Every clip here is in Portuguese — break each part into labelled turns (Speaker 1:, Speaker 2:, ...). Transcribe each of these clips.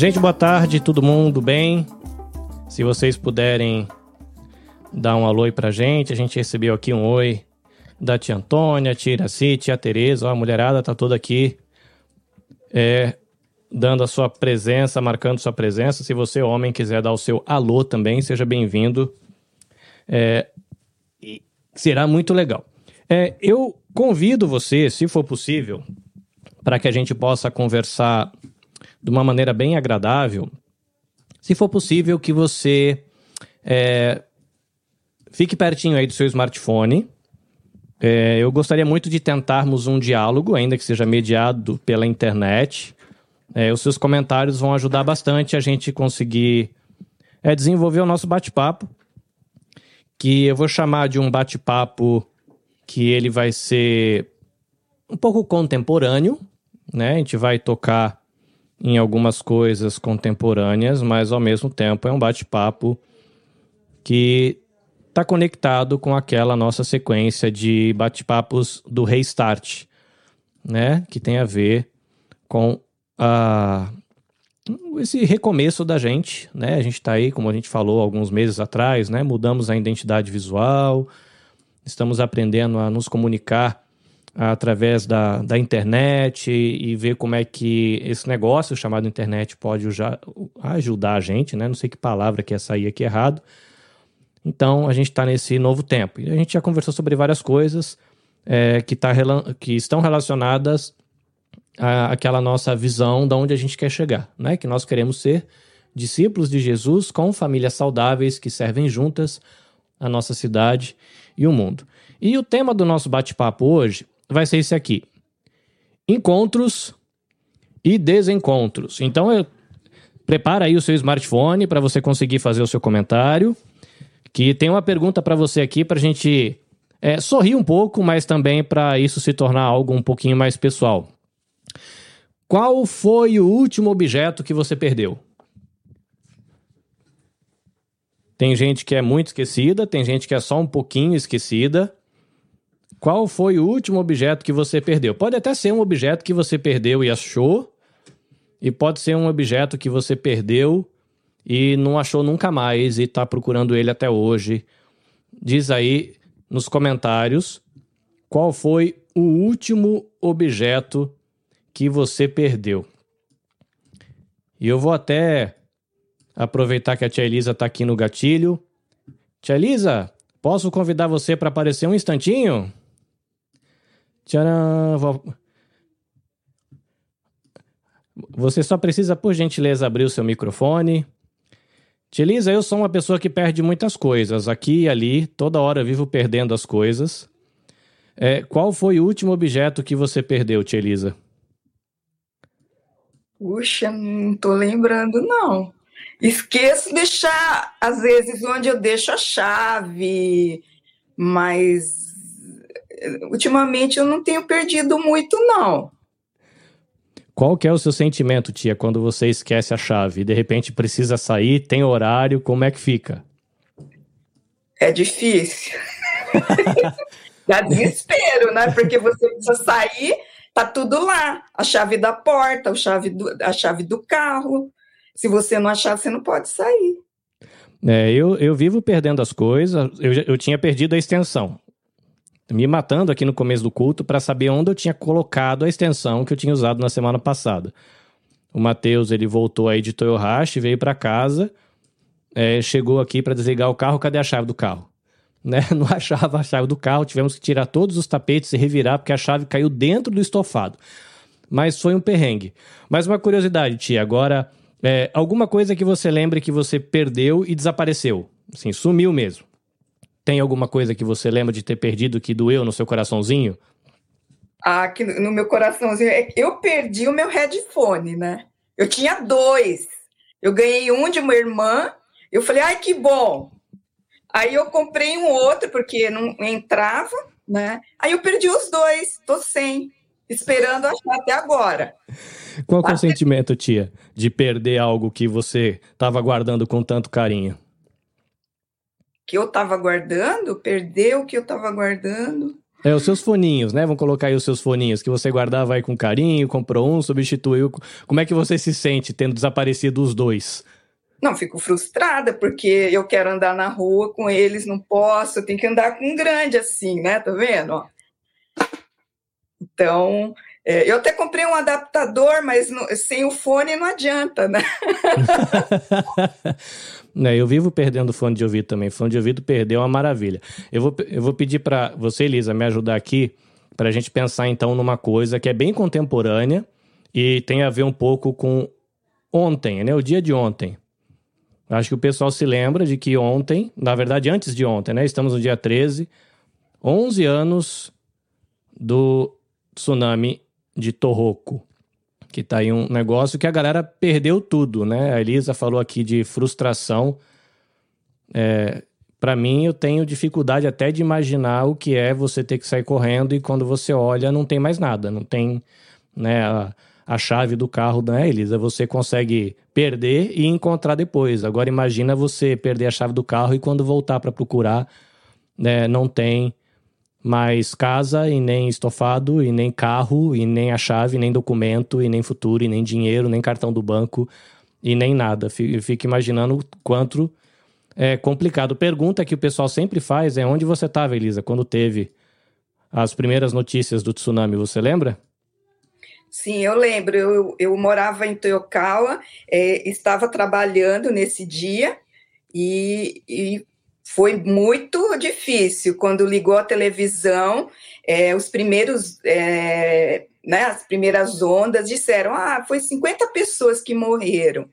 Speaker 1: Gente, boa tarde, todo mundo bem? Se vocês puderem dar um alô aí pra gente, a gente recebeu aqui um oi da tia Antônia, tia Iraci, tia Tereza, ó, a mulherada tá toda aqui é, dando a sua presença, marcando sua presença. Se você, homem, quiser dar o seu alô também, seja bem-vindo. É, será muito legal. É, eu convido você, se for possível, para que a gente possa conversar de uma maneira bem agradável. Se for possível, que você é, fique pertinho aí do seu smartphone. É, eu gostaria muito de tentarmos um diálogo, ainda que seja mediado pela internet. É, os seus comentários vão ajudar bastante a gente conseguir é, desenvolver o nosso bate-papo, que eu vou chamar de um bate-papo que ele vai ser um pouco contemporâneo, né? A gente vai tocar em algumas coisas contemporâneas, mas ao mesmo tempo é um bate-papo que está conectado com aquela nossa sequência de bate-papos do Restart, né? Que tem a ver com a esse recomeço da gente, né? A gente está aí, como a gente falou alguns meses atrás, né? Mudamos a identidade visual, estamos aprendendo a nos comunicar através da, da internet e, ver como é que esse negócio chamado internet pode ajudar a gente, né? Não sei que palavra que ia sair aqui errado. Então, a gente está nesse novo tempo. E a gente já conversou sobre várias coisas é, que, tá, que estão relacionadas àquela nossa visão de onde a gente quer chegar, né? Que nós queremos ser discípulos de Jesus com famílias saudáveis que servem juntas a nossa cidade e o mundo. E o tema do nosso bate-papo hoje vai ser esse aqui: encontros e desencontros. Então, eu, prepara aí o seu smartphone para você conseguir fazer o seu comentário. Que tem uma pergunta para você aqui para a gente é, sorrir um pouco, mas também para isso se tornar algo um pouquinho mais pessoal. Qual foi o último objeto que você perdeu? Tem gente que é muito esquecida, tem gente que é só um pouquinho esquecida. Qual foi o último objeto que você perdeu? Pode até ser um objeto que você perdeu e achou, e pode ser um objeto que você perdeu e não achou nunca mais e está procurando ele até hoje. Diz aí nos comentários qual foi o último objeto que você perdeu. E eu vou até aproveitar que a tia Elisa está aqui no gatilho. Tia Elisa, posso convidar você para aparecer um instantinho? Tcharam! Você só precisa, por gentileza, abrir o seu microfone. Tia Elisa, eu sou uma pessoa que perde muitas coisas. Aqui e ali, toda hora vivo perdendo as coisas. É, qual foi o último objeto que você perdeu, Tia Elisa?
Speaker 2: Puxa, não tô lembrando, não. Esqueço de deixar, às vezes, onde eu deixo a chave, mas ultimamente eu não tenho perdido muito, não.
Speaker 1: Qual que é o seu sentimento, tia, quando você esquece a chave e de repente precisa sair, tem horário, como é que fica?
Speaker 2: É difícil. Dá desespero, né? Porque você precisa sair, tá tudo lá. A chave da porta, a chave do, a chave do carro. Se você não achar, você não pode sair.
Speaker 1: É, eu, eu vivo perdendo as coisas. Eu, eu tinha perdido a extensão me matando aqui no começo do culto para saber onde eu tinha colocado a extensão que eu tinha usado na semana passada. O Matheus, ele voltou aí de Toyohashi, veio para casa, é, chegou aqui para desligar o carro, cadê a chave do carro? Né? Não achava a chave do carro, tivemos que tirar todos os tapetes e revirar porque a chave caiu dentro do estofado. Mas foi um perrengue. Mas uma curiosidade, tia, agora, é, alguma coisa que você lembre que você perdeu e desapareceu? Assim, sumiu mesmo. Tem alguma coisa que você lembra de ter perdido que doeu no seu coraçãozinho?
Speaker 2: Ah, que no meu coraçãozinho. É eu perdi o meu headphone, né? Eu tinha dois. Eu ganhei um de uma irmã. Eu falei, ai, que bom. Aí eu comprei um outro, porque não entrava, né? Aí eu perdi os dois, tô sem, esperando achar até agora.
Speaker 1: Qual é o sentimento, tia, de perder algo que você estava guardando com tanto carinho?
Speaker 2: Que eu estava guardando, perdeu o que eu estava guardando.
Speaker 1: É, os seus foninhos, né? Vamos colocar aí os seus foninhos que você guardava aí com carinho, comprou um, substituiu. Como é que você se sente tendo desaparecido os dois?
Speaker 2: Não, fico frustrada, porque eu quero andar na rua com eles, não posso, eu tenho que andar com um grande assim, né? Tá vendo? Então, é, eu até comprei um adaptador, mas não, sem o fone não adianta, né?
Speaker 1: é, eu vivo perdendo fone de ouvido também. Fone de ouvido perdeu é uma maravilha. Eu vou, eu vou pedir para você, Elisa, me ajudar aqui para a gente pensar então numa coisa que é bem contemporânea e tem a ver um pouco com ontem, né? O dia de ontem. Acho que o pessoal se lembra de que ontem, na verdade antes de ontem, né? Estamos no dia 13, 11 anos do tsunami de Tohoku. Que tá aí um negócio que a galera perdeu tudo, né? A Elisa falou aqui de frustração. É, para mim, eu tenho dificuldade até de imaginar o que é você ter que sair correndo e quando você olha, não tem mais nada. Não tem né, a, a chave do carro, né, Elisa? Você consegue perder e encontrar depois. Agora, imagina você perder a chave do carro e quando voltar para procurar, né, não tem mais casa e nem estofado e nem carro e nem a chave, nem documento e nem futuro e nem dinheiro, nem cartão do banco e nem nada. Fico imaginando o quanto é complicado. Pergunta que o pessoal sempre faz é onde você estava, Elisa, quando teve as primeiras notícias do tsunami, você lembra?
Speaker 2: Sim, eu lembro. Eu, eu morava em Toyokawa, é, estava trabalhando nesse dia e, e foi muito difícil quando ligou a televisão. É, os primeiros, é, né, as primeiras ondas disseram: ah, foi 50 pessoas que morreram.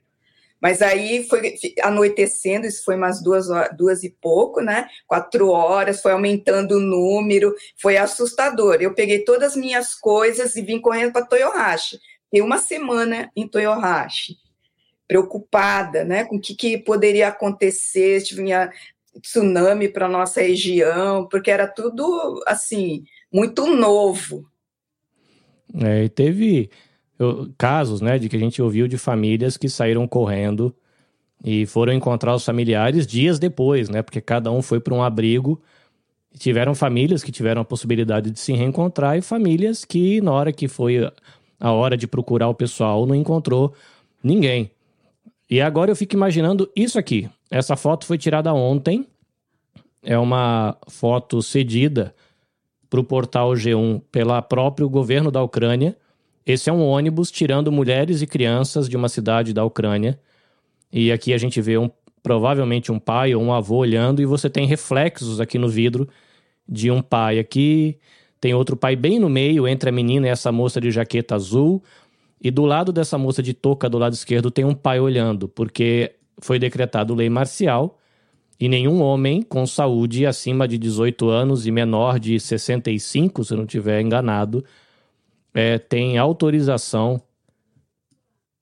Speaker 2: Mas aí foi anoitecendo, isso foi umas duas, duas e pouco, né? Quatro horas, foi aumentando o número, foi assustador. Eu peguei todas as minhas coisas e vim correndo para Toyohashi. Fiquei uma semana em Toyohashi, preocupada, né? Com o que, que poderia acontecer, tinha tsunami para nossa região, porque era tudo assim muito novo.
Speaker 1: É, e teve eu, casos, né, de que a gente ouviu de famílias que saíram correndo e foram encontrar os familiares dias depois, né, porque cada um foi para um abrigo. Tiveram famílias que tiveram a possibilidade de se reencontrar e famílias que na hora que foi a hora de procurar o pessoal não encontrou ninguém. E agora eu fico imaginando isso aqui. Essa foto foi tirada ontem. É uma foto cedida para o portal G1 pela próprio governo da Ucrânia. Esse é um ônibus tirando mulheres e crianças de uma cidade da Ucrânia. E aqui a gente vê um, provavelmente um pai ou um avô olhando, e você tem reflexos aqui no vidro de um pai aqui. Tem outro pai bem no meio, entre a menina e essa moça de jaqueta azul. E do lado dessa moça de touca, do lado esquerdo, tem um pai olhando, porque foi decretado lei marcial e nenhum homem com saúde acima de 18 anos e menor de 65, se não estiver enganado, é, tem autorização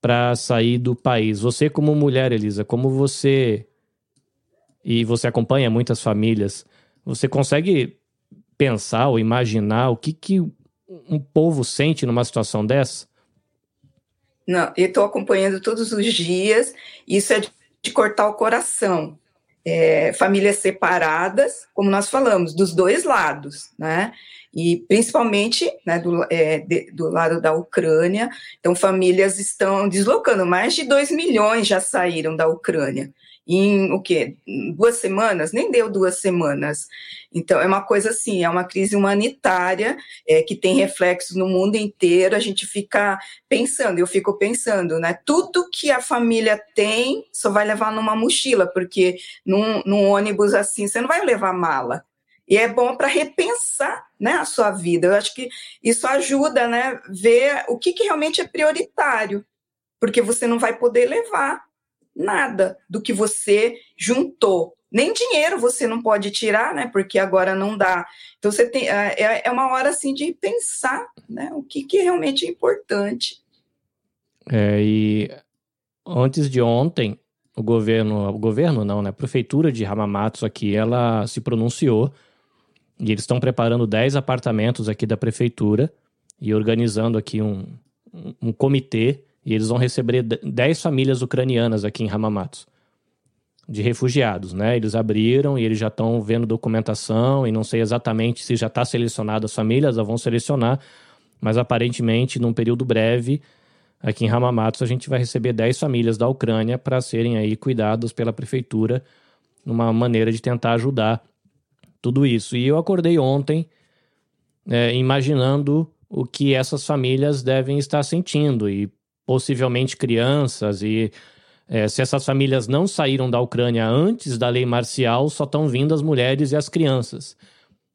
Speaker 1: para sair do país. Você, como mulher, Elisa, como você. E você acompanha muitas famílias, você consegue pensar ou imaginar o que, que um povo sente numa situação dessa?
Speaker 2: Não, eu estou acompanhando todos os dias. Isso é de cortar o coração. É, famílias separadas, como nós falamos, dos dois lados, né? E principalmente né, do, é, de, do lado da Ucrânia. Então, famílias estão deslocando, mais de 2 milhões já saíram da Ucrânia em o quê? Duas semanas? Nem deu duas semanas. Então, é uma coisa assim, é uma crise humanitária é, que tem reflexos no mundo inteiro. A gente fica pensando, eu fico pensando, né? Tudo que a família tem só vai levar numa mochila, porque num, num ônibus assim, você não vai levar mala. E é bom para repensar né, a sua vida. Eu acho que isso ajuda, né? Ver o que, que realmente é prioritário, porque você não vai poder levar nada do que você juntou. Nem dinheiro você não pode tirar, né? Porque agora não dá. Então você tem é, é, é uma hora assim de pensar, né? O que, que é realmente importante.
Speaker 1: É, e antes de ontem, o governo, o governo não, né? A prefeitura de Hamamatsu aqui, ela se pronunciou e eles estão preparando 10 apartamentos aqui da prefeitura e organizando aqui um, um comitê e eles vão receber 10 famílias ucranianas aqui em Hamamatsu. de refugiados, né? Eles abriram e eles já estão vendo documentação e não sei exatamente se já está selecionado as famílias, vão selecionar, mas aparentemente num período breve aqui em Hamamatsu a gente vai receber 10 famílias da Ucrânia para serem aí cuidadas pela prefeitura numa maneira de tentar ajudar tudo isso. E eu acordei ontem é, imaginando o que essas famílias devem estar sentindo e possivelmente crianças e é, se essas famílias não saíram da Ucrânia antes da lei marcial, só estão vindo as mulheres e as crianças.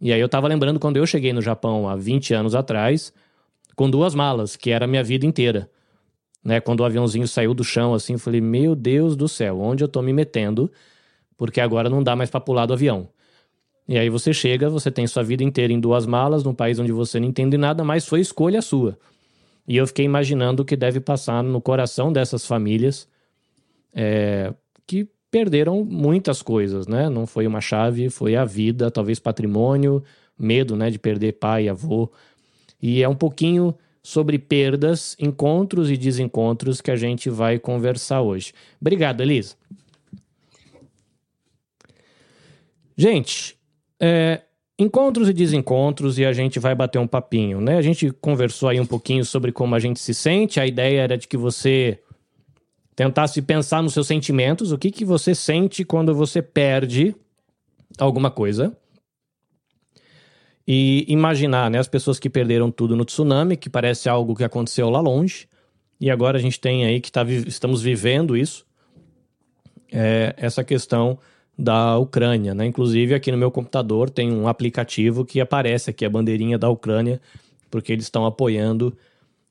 Speaker 1: E aí eu estava lembrando quando eu cheguei no Japão há 20 anos atrás, com duas malas, que era a minha vida inteira. Né, quando o aviãozinho saiu do chão, assim, eu falei: Meu Deus do céu, onde eu estou me metendo? Porque agora não dá mais para pular do avião. E aí você chega, você tem sua vida inteira em duas malas, num país onde você não entende nada, mas foi escolha sua. E eu fiquei imaginando o que deve passar no coração dessas famílias é, que perderam muitas coisas, né? Não foi uma chave, foi a vida, talvez patrimônio, medo, né, de perder pai avô. E é um pouquinho sobre perdas, encontros e desencontros que a gente vai conversar hoje. Obrigado, Elisa. Gente, é, encontros e desencontros e a gente vai bater um papinho, né? A gente conversou aí um pouquinho sobre como a gente se sente. A ideia era de que você tentasse pensar nos seus sentimentos, o que, que você sente quando você perde alguma coisa. E imaginar, né, as pessoas que perderam tudo no tsunami, que parece algo que aconteceu lá longe, e agora a gente tem aí que tá, estamos vivendo isso, é, essa questão da Ucrânia, né? Inclusive aqui no meu computador tem um aplicativo que aparece aqui a bandeirinha da Ucrânia, porque eles estão apoiando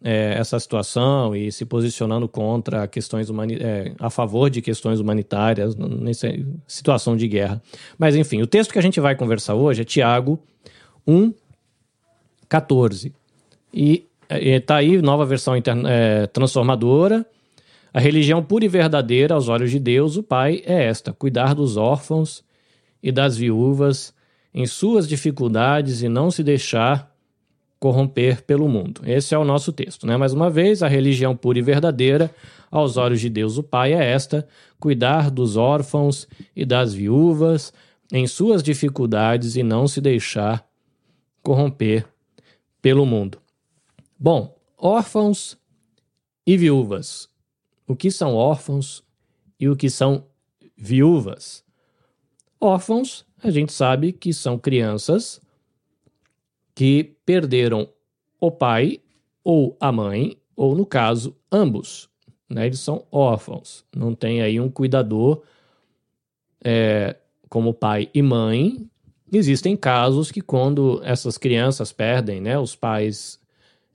Speaker 1: é, essa situação e se posicionando contra questões é, a favor de questões humanitárias nessa situação de guerra. Mas enfim, o texto que a gente vai conversar hoje é Tiago 1, 14. E está aí, nova versão é, transformadora. A religião pura e verdadeira aos olhos de Deus, o Pai, é esta: cuidar dos órfãos e das viúvas em suas dificuldades e não se deixar corromper pelo mundo. Esse é o nosso texto, né? Mais uma vez, a religião pura e verdadeira aos olhos de Deus o Pai é esta: cuidar dos órfãos e das viúvas em suas dificuldades e não se deixar corromper pelo mundo. Bom, órfãos e viúvas. O que são órfãos e o que são viúvas? Órfãos, a gente sabe que são crianças que perderam o pai ou a mãe, ou no caso, ambos. Né? Eles são órfãos. Não tem aí um cuidador é, como pai e mãe. Existem casos que quando essas crianças perdem, né, os pais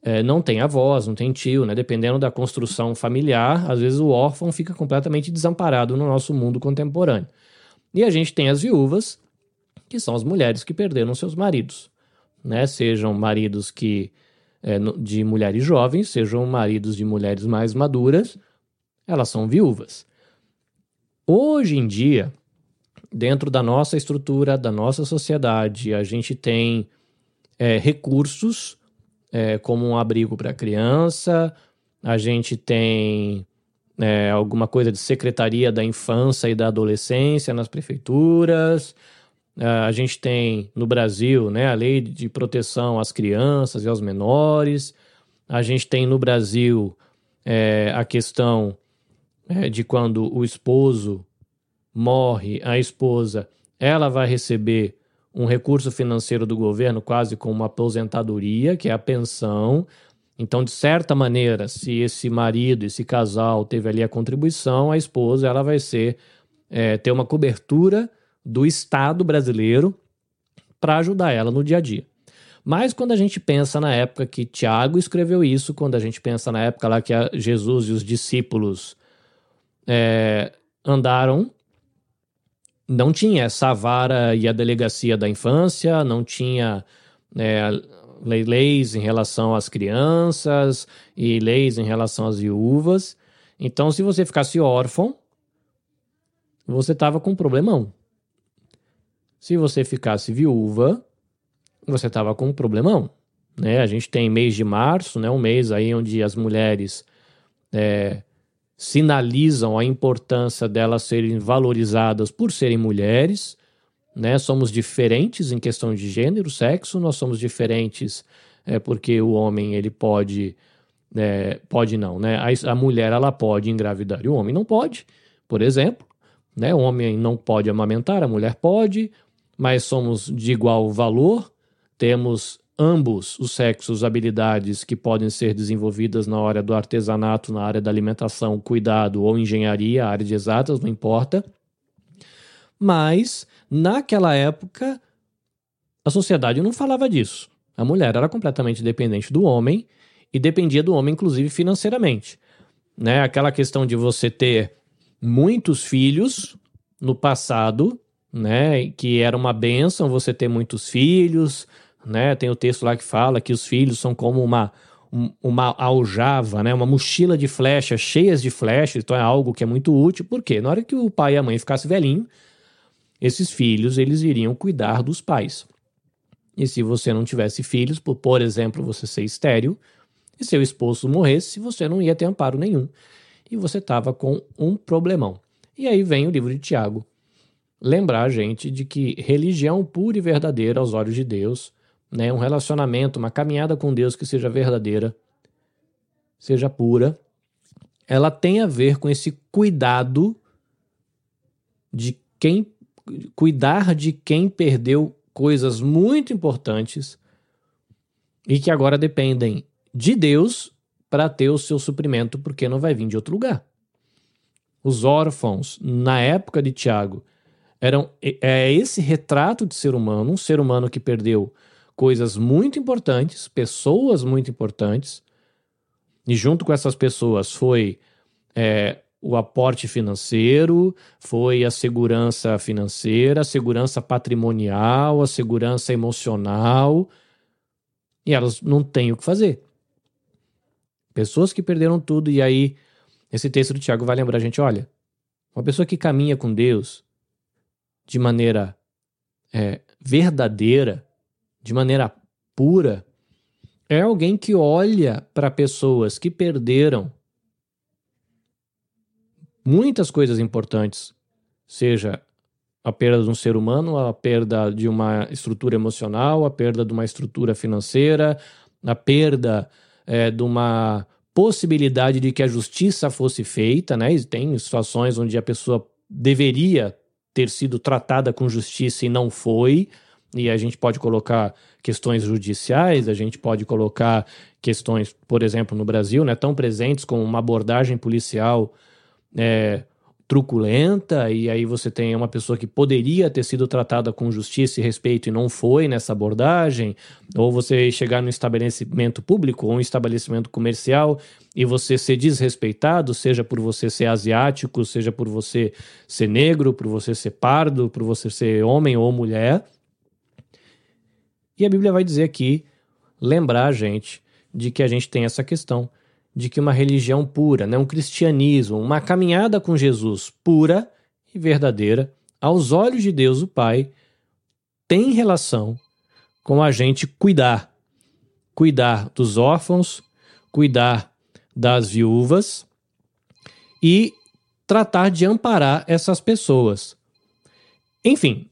Speaker 1: é, não têm avós, não têm tio, né, dependendo da construção familiar, às vezes o órfão fica completamente desamparado no nosso mundo contemporâneo. E a gente tem as viúvas, que são as mulheres que perderam seus maridos né? Sejam maridos que é, de mulheres jovens, sejam maridos de mulheres mais maduras, elas são viúvas. Hoje em dia, dentro da nossa estrutura, da nossa sociedade, a gente tem é, recursos é, como um abrigo para criança, a gente tem é, alguma coisa de secretaria da infância e da adolescência nas prefeituras, a gente tem no Brasil né, a lei de proteção às crianças e aos menores. A gente tem no Brasil é, a questão é, de quando o esposo morre, a esposa ela vai receber um recurso financeiro do governo, quase como uma aposentadoria, que é a pensão. Então, de certa maneira, se esse marido, esse casal teve ali a contribuição, a esposa ela vai ser é, ter uma cobertura do Estado brasileiro para ajudar ela no dia a dia. Mas quando a gente pensa na época que Tiago escreveu isso, quando a gente pensa na época lá que Jesus e os discípulos é, andaram, não tinha essa vara e a delegacia da infância, não tinha é, leis em relação às crianças e leis em relação às viúvas. Então, se você ficasse órfão, você estava com um problemão. Se você ficasse viúva, você estava com um problemão. Né? A gente tem mês de março, né? um mês aí onde as mulheres é, sinalizam a importância delas serem valorizadas por serem mulheres, né? Somos diferentes em questão de gênero, sexo, nós somos diferentes é, porque o homem ele pode, é, pode não, né? A, a mulher ela pode engravidar e o homem não pode, por exemplo, né? O homem não pode amamentar, a mulher pode, mas somos de igual valor, temos ambos os sexos habilidades que podem ser desenvolvidas na área do artesanato, na área da alimentação, cuidado ou engenharia, área de exatas, não importa. Mas, naquela época, a sociedade não falava disso. A mulher era completamente dependente do homem e dependia do homem, inclusive financeiramente. Né? Aquela questão de você ter muitos filhos no passado, né? que era uma benção você ter muitos filhos, né? Tem o texto lá que fala que os filhos são como uma uma aljava, né? Uma mochila de flechas cheias de flechas, então é algo que é muito útil, porque na hora que o pai e a mãe ficassem velhinho, esses filhos eles iriam cuidar dos pais. E se você não tivesse filhos, por, por exemplo, você ser estéril, e seu esposo morresse, você não ia ter amparo nenhum. E você estava com um problemão. E aí vem o livro de Tiago lembrar a gente de que religião pura e verdadeira aos olhos de Deus né, um relacionamento, uma caminhada com Deus que seja verdadeira, seja pura, ela tem a ver com esse cuidado de quem cuidar de quem perdeu coisas muito importantes e que agora dependem de Deus para ter o seu suprimento, porque não vai vir de outro lugar. Os órfãos, na época de Tiago, eram é esse retrato de ser humano, um ser humano que perdeu coisas muito importantes, pessoas muito importantes, e junto com essas pessoas foi é, o aporte financeiro, foi a segurança financeira, a segurança patrimonial, a segurança emocional, e elas não têm o que fazer. Pessoas que perderam tudo, e aí esse texto do Tiago vai lembrar a gente: olha, uma pessoa que caminha com Deus de maneira é, verdadeira, de maneira pura, é alguém que olha para pessoas que perderam muitas coisas importantes, seja a perda de um ser humano, a perda de uma estrutura emocional, a perda de uma estrutura financeira, a perda é, de uma possibilidade de que a justiça fosse feita, né? Tem situações onde a pessoa deveria ter sido tratada com justiça e não foi e a gente pode colocar questões judiciais, a gente pode colocar questões, por exemplo, no Brasil, né, tão presentes como uma abordagem policial é, truculenta, e aí você tem uma pessoa que poderia ter sido tratada com justiça e respeito e não foi nessa abordagem, ou você chegar num estabelecimento público ou um estabelecimento comercial e você ser desrespeitado, seja por você ser asiático, seja por você ser negro, por você ser pardo, por você ser homem ou mulher, e a Bíblia vai dizer aqui, lembrar a gente de que a gente tem essa questão de que uma religião pura, né, um cristianismo, uma caminhada com Jesus pura e verdadeira, aos olhos de Deus o Pai, tem relação com a gente cuidar. Cuidar dos órfãos, cuidar das viúvas e tratar de amparar essas pessoas. Enfim,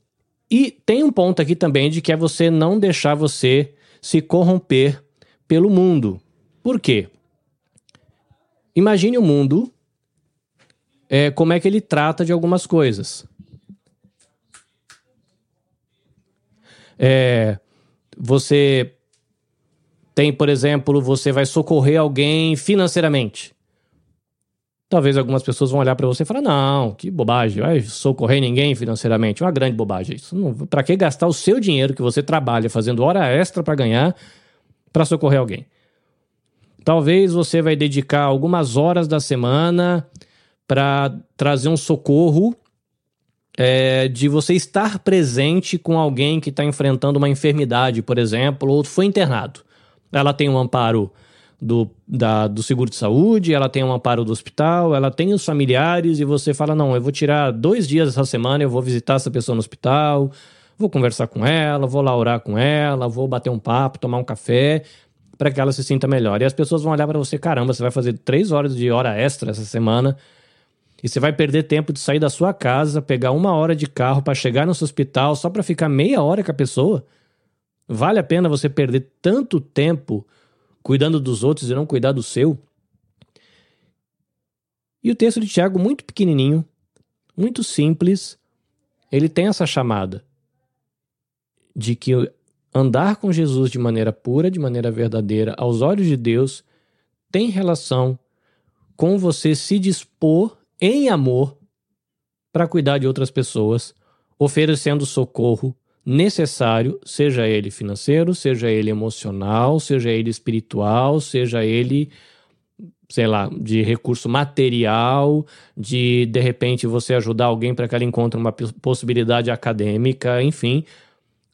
Speaker 1: e tem um ponto aqui também de que é você não deixar você se corromper pelo mundo. Por quê? Imagine o mundo, é, como é que ele trata de algumas coisas. É, você tem, por exemplo, você vai socorrer alguém financeiramente. Talvez algumas pessoas vão olhar para você e falar: não, que bobagem, vai socorrer ninguém financeiramente. Uma grande bobagem. Isso para que gastar o seu dinheiro que você trabalha fazendo hora extra para ganhar para socorrer alguém? Talvez você vai dedicar algumas horas da semana para trazer um socorro é, de você estar presente com alguém que está enfrentando uma enfermidade, por exemplo, ou foi internado. Ela tem um amparo do, da, do seguro de saúde, ela tem um amparo do hospital, ela tem os familiares e você fala: não, eu vou tirar dois dias essa semana, eu vou visitar essa pessoa no hospital, vou conversar com ela, vou lá orar com ela, vou bater um papo, tomar um café, para que ela se sinta melhor. E as pessoas vão olhar para você, caramba, você vai fazer três horas de hora extra essa semana e você vai perder tempo de sair da sua casa, pegar uma hora de carro para chegar no seu hospital só para ficar meia hora com a pessoa? Vale a pena você perder tanto tempo cuidando dos outros e não cuidar do seu? E o texto de Tiago, muito pequenininho, muito simples, ele tem essa chamada de que andar com Jesus de maneira pura, de maneira verdadeira, aos olhos de Deus, tem relação com você se dispor em amor para cuidar de outras pessoas, oferecendo socorro necessário, seja ele financeiro, seja ele emocional, seja ele espiritual, seja ele, sei lá, de recurso material, de de repente você ajudar alguém para que ela encontre uma possibilidade acadêmica, enfim.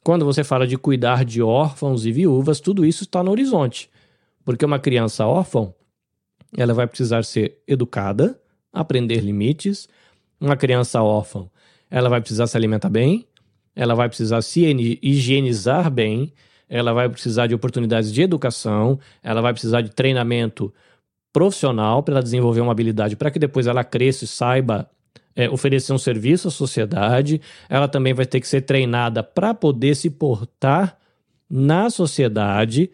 Speaker 1: Quando você fala de cuidar de órfãos e viúvas, tudo isso está no horizonte. Porque uma criança órfã, ela vai precisar ser educada, aprender limites. Uma criança órfã, ela vai precisar se alimentar bem, ela vai precisar se higienizar bem, ela vai precisar de oportunidades de educação, ela vai precisar de treinamento profissional para ela desenvolver uma habilidade para que depois ela cresça e saiba é, oferecer um serviço à sociedade. Ela também vai ter que ser treinada para poder se portar na sociedade.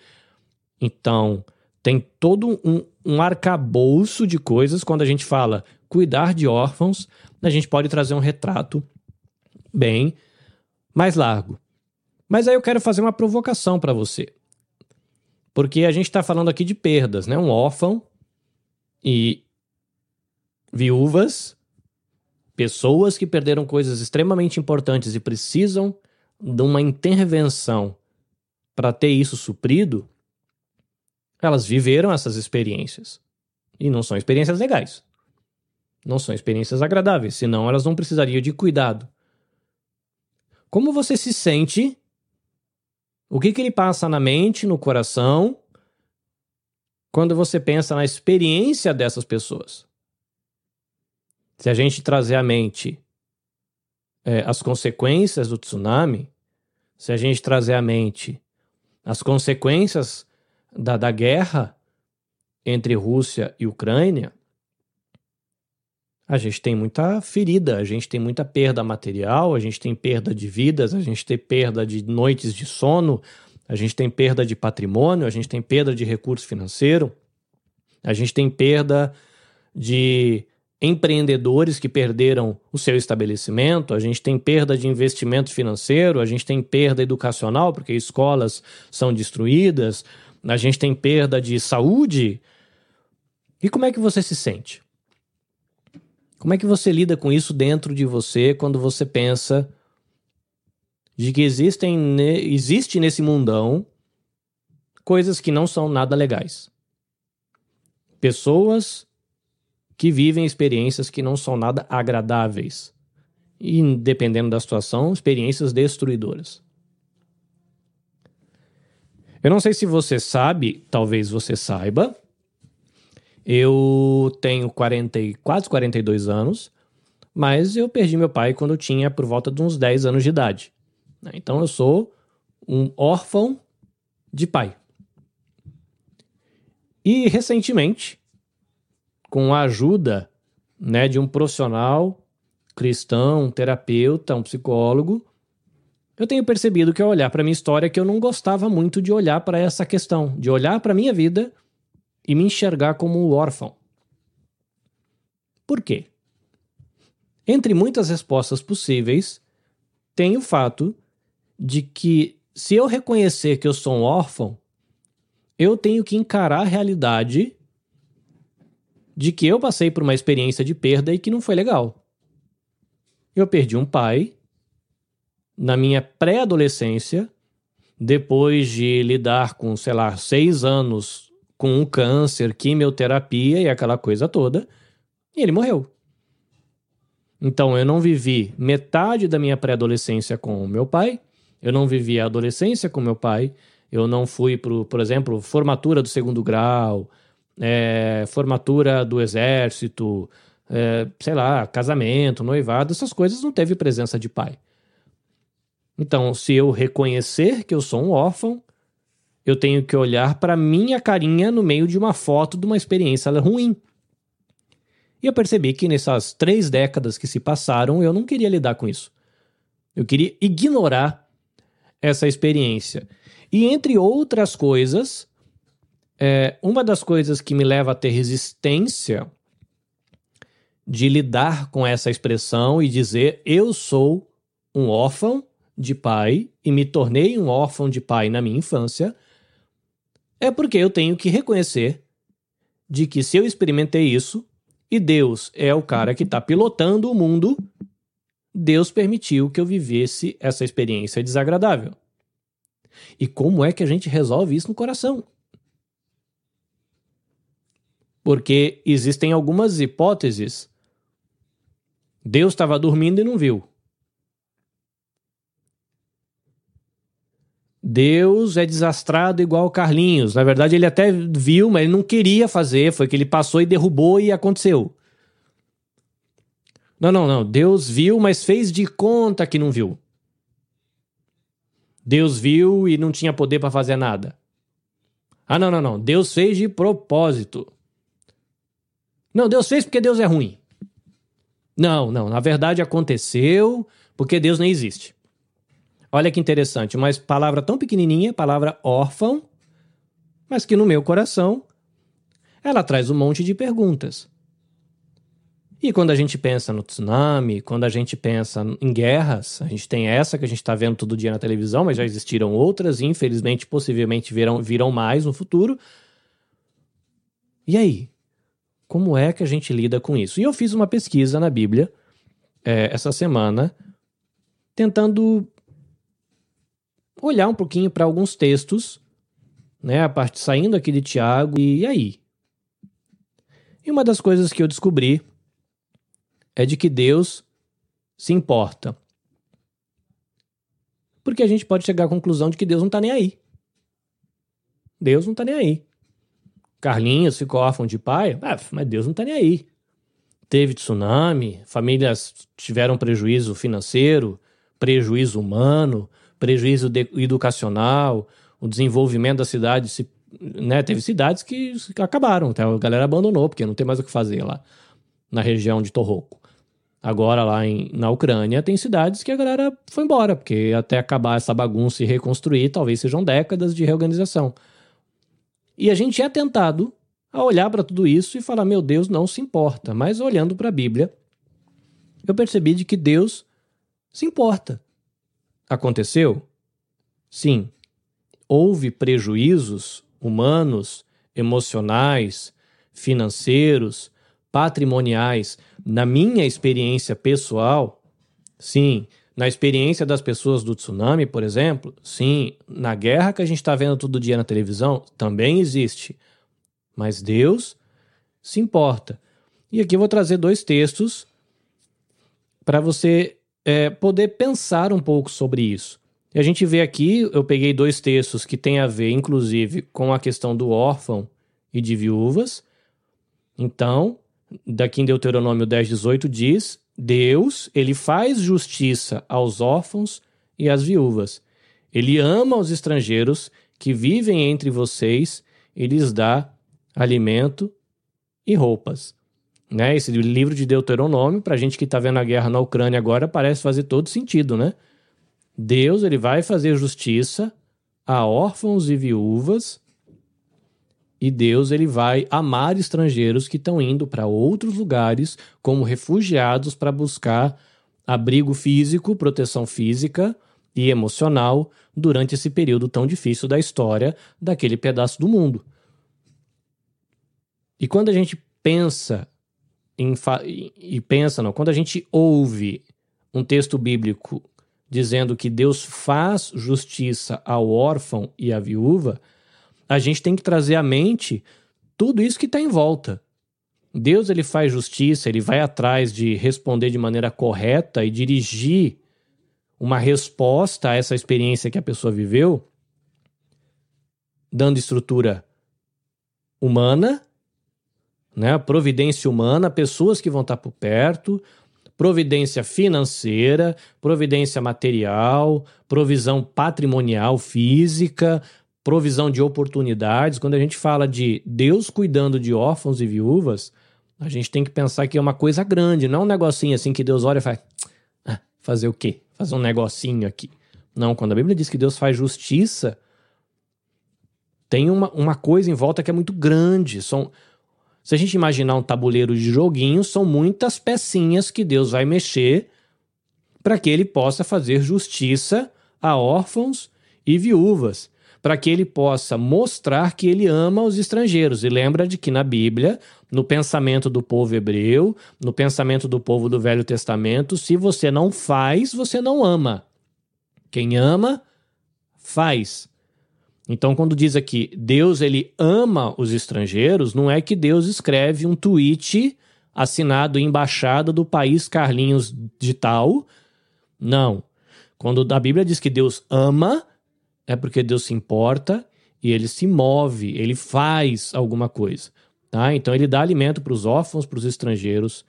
Speaker 1: Então, tem todo um, um arcabouço de coisas quando a gente fala cuidar de órfãos. A gente pode trazer um retrato bem mais largo. Mas aí eu quero fazer uma provocação para você. Porque a gente está falando aqui de perdas, né? Um órfão e viúvas, pessoas que perderam coisas extremamente importantes e precisam de uma intervenção para ter isso suprido, elas viveram essas experiências. E não são experiências legais. Não são experiências agradáveis, senão elas não precisariam de cuidado. Como você se sente? O que, que ele passa na mente, no coração, quando você pensa na experiência dessas pessoas? Se a gente trazer à mente é, as consequências do tsunami, se a gente trazer à mente as consequências da, da guerra entre Rússia e Ucrânia, a gente tem muita ferida, a gente tem muita perda material, a gente tem perda de vidas, a gente tem perda de noites de sono, a gente tem perda de patrimônio, a gente tem perda de recurso financeiro, a gente tem perda de empreendedores que perderam o seu estabelecimento, a gente tem perda de investimento financeiro, a gente tem perda educacional, porque escolas são destruídas, a gente tem perda de saúde. E como é que você se sente? Como é que você lida com isso dentro de você quando você pensa de que existem existe nesse mundão coisas que não são nada legais? Pessoas que vivem experiências que não são nada agradáveis. E, dependendo da situação, experiências destruidoras. Eu não sei se você sabe, talvez você saiba, eu tenho 40, quase 42 anos, mas eu perdi meu pai quando eu tinha por volta de uns 10 anos de idade. Né? Então eu sou um órfão de pai. E recentemente, com a ajuda né, de um profissional cristão, um terapeuta, um psicólogo, eu tenho percebido que ao olhar para minha história que eu não gostava muito de olhar para essa questão, de olhar para minha vida e me enxergar como órfão. Por quê? Entre muitas respostas possíveis, tem o fato de que se eu reconhecer que eu sou um órfão, eu tenho que encarar a realidade de que eu passei por uma experiência de perda e que não foi legal. Eu perdi um pai na minha pré-adolescência, depois de lidar com, sei lá, seis anos com um câncer, quimioterapia e aquela coisa toda, e ele morreu. Então eu não vivi metade da minha pré-adolescência com o meu pai, eu não vivi a adolescência com meu pai, eu não fui, pro, por exemplo, formatura do segundo grau, é, formatura do exército, é, sei lá, casamento, noivado, essas coisas não teve presença de pai. Então, se eu reconhecer que eu sou um órfão, eu tenho que olhar para minha carinha no meio de uma foto de uma experiência ruim. E eu percebi que nessas três décadas que se passaram, eu não queria lidar com isso. Eu queria ignorar essa experiência. E entre outras coisas, é, uma das coisas que me leva a ter resistência de lidar com essa expressão e dizer eu sou um órfão de pai e me tornei um órfão de pai na minha infância, é porque eu tenho que reconhecer de que se eu experimentei isso e Deus é o cara que está pilotando o mundo, Deus permitiu que eu vivesse essa experiência desagradável. E como é que a gente resolve isso no coração? Porque existem algumas hipóteses. Deus estava dormindo e não viu. Deus é desastrado igual Carlinhos. Na verdade, ele até viu, mas ele não queria fazer. Foi que ele passou e derrubou e aconteceu. Não, não, não. Deus viu, mas fez de conta que não viu. Deus viu e não tinha poder para fazer nada. Ah, não, não, não. Deus fez de propósito. Não, Deus fez porque Deus é ruim. Não, não. Na verdade, aconteceu porque Deus nem existe. Olha que interessante, uma palavra tão pequenininha, palavra órfão, mas que no meu coração ela traz um monte de perguntas. E quando a gente pensa no tsunami, quando a gente pensa em guerras, a gente tem essa que a gente está vendo todo dia na televisão, mas já existiram outras, e infelizmente, possivelmente virão, virão mais no futuro. E aí? Como é que a gente lida com isso? E eu fiz uma pesquisa na Bíblia é, essa semana, tentando olhar um pouquinho para alguns textos, né, a parte saindo aqui de Tiago, e aí? E uma das coisas que eu descobri é de que Deus se importa. Porque a gente pode chegar à conclusão de que Deus não está nem aí. Deus não está nem aí. Carlinhos ficou órfão de pai, ah, mas Deus não está nem aí. Teve tsunami, famílias tiveram prejuízo financeiro, prejuízo humano, prejuízo educacional, o desenvolvimento da cidade se, né, teve cidades que acabaram, então a galera abandonou porque não tem mais o que fazer lá na região de Torroco. Agora lá em, na Ucrânia tem cidades que a galera foi embora, porque até acabar essa bagunça e reconstruir, talvez sejam décadas de reorganização. E a gente é tentado a olhar para tudo isso e falar: meu Deus, não se importa. Mas olhando para a Bíblia, eu percebi de que Deus se importa. Aconteceu? Sim. Houve prejuízos humanos, emocionais, financeiros, patrimoniais. Na minha experiência pessoal, sim. Na experiência das pessoas do tsunami, por exemplo, sim. Na guerra que a gente está vendo todo dia na televisão, também existe. Mas Deus se importa. E aqui eu vou trazer dois textos para você é, poder pensar um pouco sobre isso. E a gente vê aqui, eu peguei dois textos que têm a ver, inclusive, com a questão do órfão e de viúvas. Então, daqui em Deuteronômio 10, 18 diz: Deus, ele faz justiça aos órfãos e às viúvas. Ele ama os estrangeiros que vivem entre vocês e lhes dá alimento e roupas. Né? Esse livro de Deuteronômio, para a gente que está vendo a guerra na Ucrânia agora, parece fazer todo sentido, né? Deus ele vai fazer justiça a órfãos e viúvas e Deus ele vai amar estrangeiros que estão indo para outros lugares como refugiados para buscar abrigo físico, proteção física e emocional durante esse período tão difícil da história daquele pedaço do mundo. E quando a gente pensa e pensa, não, quando a gente ouve um texto bíblico dizendo que Deus faz justiça ao órfão e à viúva, a gente tem que trazer à mente tudo isso que está em volta. Deus ele faz justiça, ele vai atrás de responder de maneira correta e dirigir uma resposta a essa experiência que a pessoa viveu, dando estrutura humana né? Providência humana, pessoas que vão estar por perto, providência financeira, providência material, provisão patrimonial, física, provisão de oportunidades, quando a gente fala de Deus cuidando de órfãos e viúvas, a gente tem que pensar que é uma coisa grande, não é um negocinho assim que Deus olha e faz. Ah, fazer o quê? Fazer um negocinho aqui. Não, quando a Bíblia diz que Deus faz justiça, tem uma, uma coisa em volta que é muito grande. São, se a gente imaginar um tabuleiro de joguinhos, são muitas pecinhas que Deus vai mexer para que ele possa fazer justiça a órfãos e viúvas para que ele possa mostrar que ele ama os estrangeiros. E lembra de que na Bíblia, no pensamento do povo hebreu, no pensamento do povo do Velho Testamento, se você não faz, você não ama. Quem ama, faz. Então, quando diz aqui Deus ele ama os estrangeiros, não é que Deus escreve um tweet assinado embaixada do país Carlinhos de tal. Não. Quando a Bíblia diz que Deus ama, é porque Deus se importa e ele se move, ele faz alguma coisa. Tá? Então ele dá alimento para os órfãos, para os estrangeiros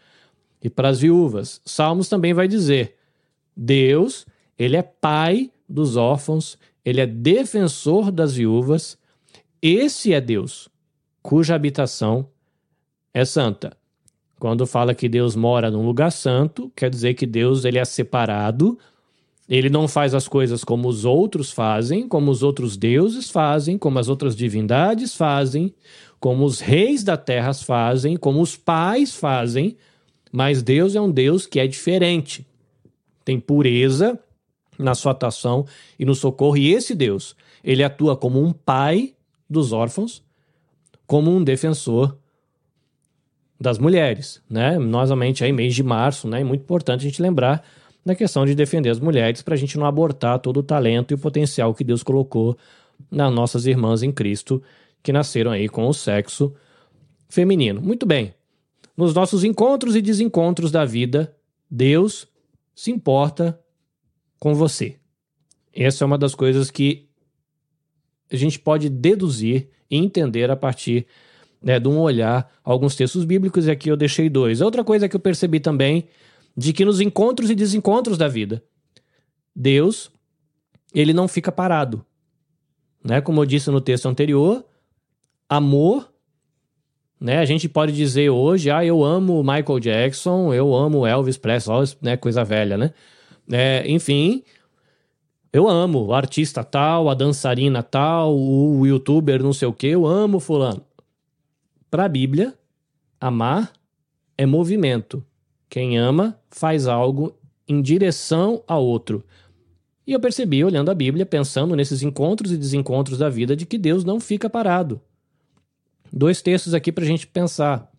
Speaker 1: e para as viúvas. Salmos também vai dizer: Deus, ele é pai dos órfãos, ele é defensor das viúvas. Esse é Deus, cuja habitação é santa. Quando fala que Deus mora num lugar santo, quer dizer que Deus ele é separado ele não faz as coisas como os outros fazem, como os outros deuses fazem, como as outras divindades fazem, como os reis da terra fazem, como os pais fazem, mas Deus é um Deus que é diferente. Tem pureza na sua atuação e no socorro, e esse Deus, ele atua como um pai dos órfãos, como um defensor das mulheres, né? Novamente aí mês de março, né? É muito importante a gente lembrar na questão de defender as mulheres para a gente não abortar todo o talento e o potencial que Deus colocou nas nossas irmãs em Cristo que nasceram aí com o sexo feminino. Muito bem. Nos nossos encontros e desencontros da vida, Deus se importa com você. Essa é uma das coisas que a gente pode deduzir e entender a partir né, de um olhar alguns textos bíblicos, e aqui eu deixei dois. Outra coisa que eu percebi também de que nos encontros e desencontros da vida, Deus, ele não fica parado. Né? Como eu disse no texto anterior, amor, né? A gente pode dizer hoje, ah, eu amo Michael Jackson, eu amo Elvis Presley, né? Coisa velha, né? É, enfim, eu amo o artista tal, a dançarina tal, o youtuber não sei o que, eu amo fulano. Para a Bíblia, amar é movimento. Quem ama faz algo em direção a outro. E eu percebi, olhando a Bíblia, pensando nesses encontros e desencontros da vida, de que Deus não fica parado. Dois textos aqui para a gente pensar.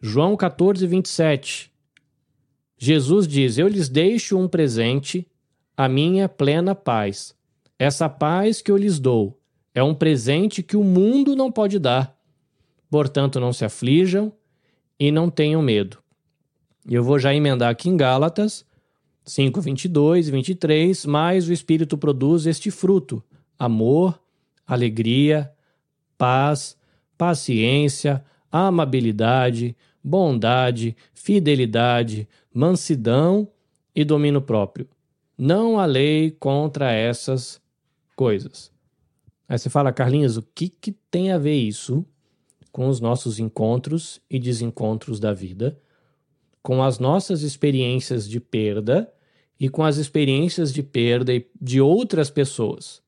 Speaker 1: João 14, 27. Jesus diz: Eu lhes deixo um presente, a minha plena paz. Essa paz que eu lhes dou é um presente que o mundo não pode dar. Portanto, não se aflijam e não tenham medo. E eu vou já emendar aqui em Gálatas 5, 22 e 23. Mas o Espírito produz este fruto: amor, alegria, paz, paciência, amabilidade, bondade, fidelidade, mansidão e domínio próprio. Não há lei contra essas coisas. Aí você fala, Carlinhos, o que, que tem a ver isso com os nossos encontros e desencontros da vida? com as nossas experiências de perda e com as experiências de perda de outras pessoas.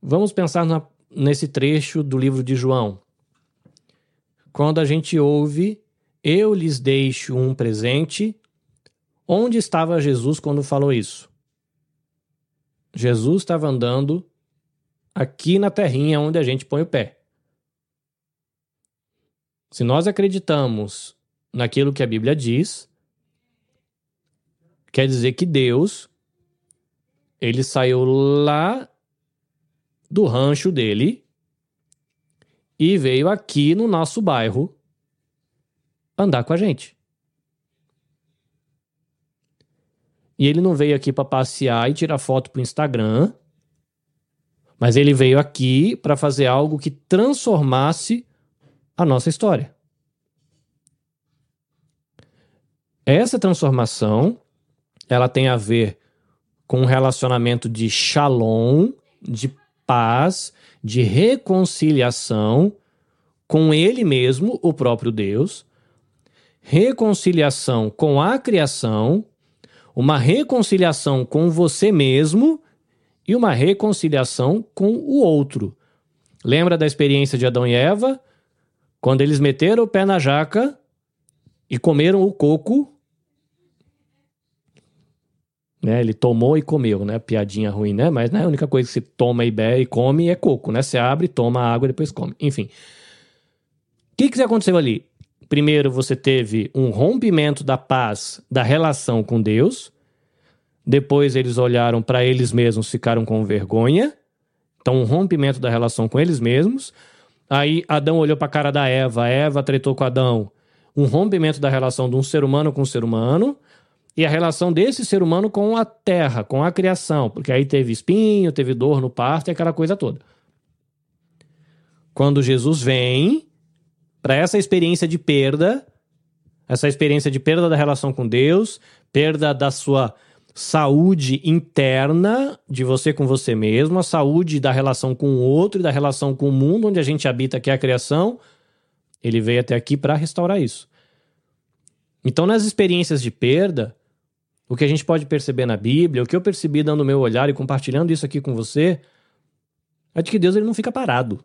Speaker 1: Vamos pensar na, nesse trecho do livro de João. Quando a gente ouve, eu lhes deixo um presente, onde estava Jesus quando falou isso? Jesus estava andando aqui na terrinha onde a gente põe o pé. Se nós acreditamos naquilo que a Bíblia diz, quer dizer que Deus ele saiu lá do rancho dele e veio aqui no nosso bairro andar com a gente. E ele não veio aqui para passear e tirar foto para o Instagram, mas ele veio aqui para fazer algo que transformasse a nossa história. Essa transformação, ela tem a ver com um relacionamento de shalom, de paz, de reconciliação com ele mesmo, o próprio Deus, reconciliação com a criação, uma reconciliação com você mesmo e uma reconciliação com o outro. Lembra da experiência de Adão e Eva? Quando eles meteram o pé na jaca e comeram o coco, né? Ele tomou e comeu, né? Piadinha ruim, né? Mas não é a única coisa que se toma e bebe e come é coco, né? Você abre, toma água e depois come. Enfim. O que, que aconteceu ali? Primeiro, você teve um rompimento da paz da relação com Deus. Depois, eles olharam para eles mesmos, ficaram com vergonha. Então, um rompimento da relação com eles mesmos. Aí, Adão olhou para a cara da Eva, Eva tretou com Adão. Um rompimento da relação de um ser humano com um ser humano e a relação desse ser humano com a terra, com a criação, porque aí teve espinho, teve dor no parto e aquela coisa toda. Quando Jesus vem para essa experiência de perda, essa experiência de perda da relação com Deus, perda da sua saúde interna de você com você mesmo, a saúde da relação com o outro e da relação com o mundo onde a gente habita, que é a criação, ele veio até aqui para restaurar isso. Então, nas experiências de perda, o que a gente pode perceber na Bíblia, o que eu percebi dando o meu olhar e compartilhando isso aqui com você, é de que Deus ele não fica parado.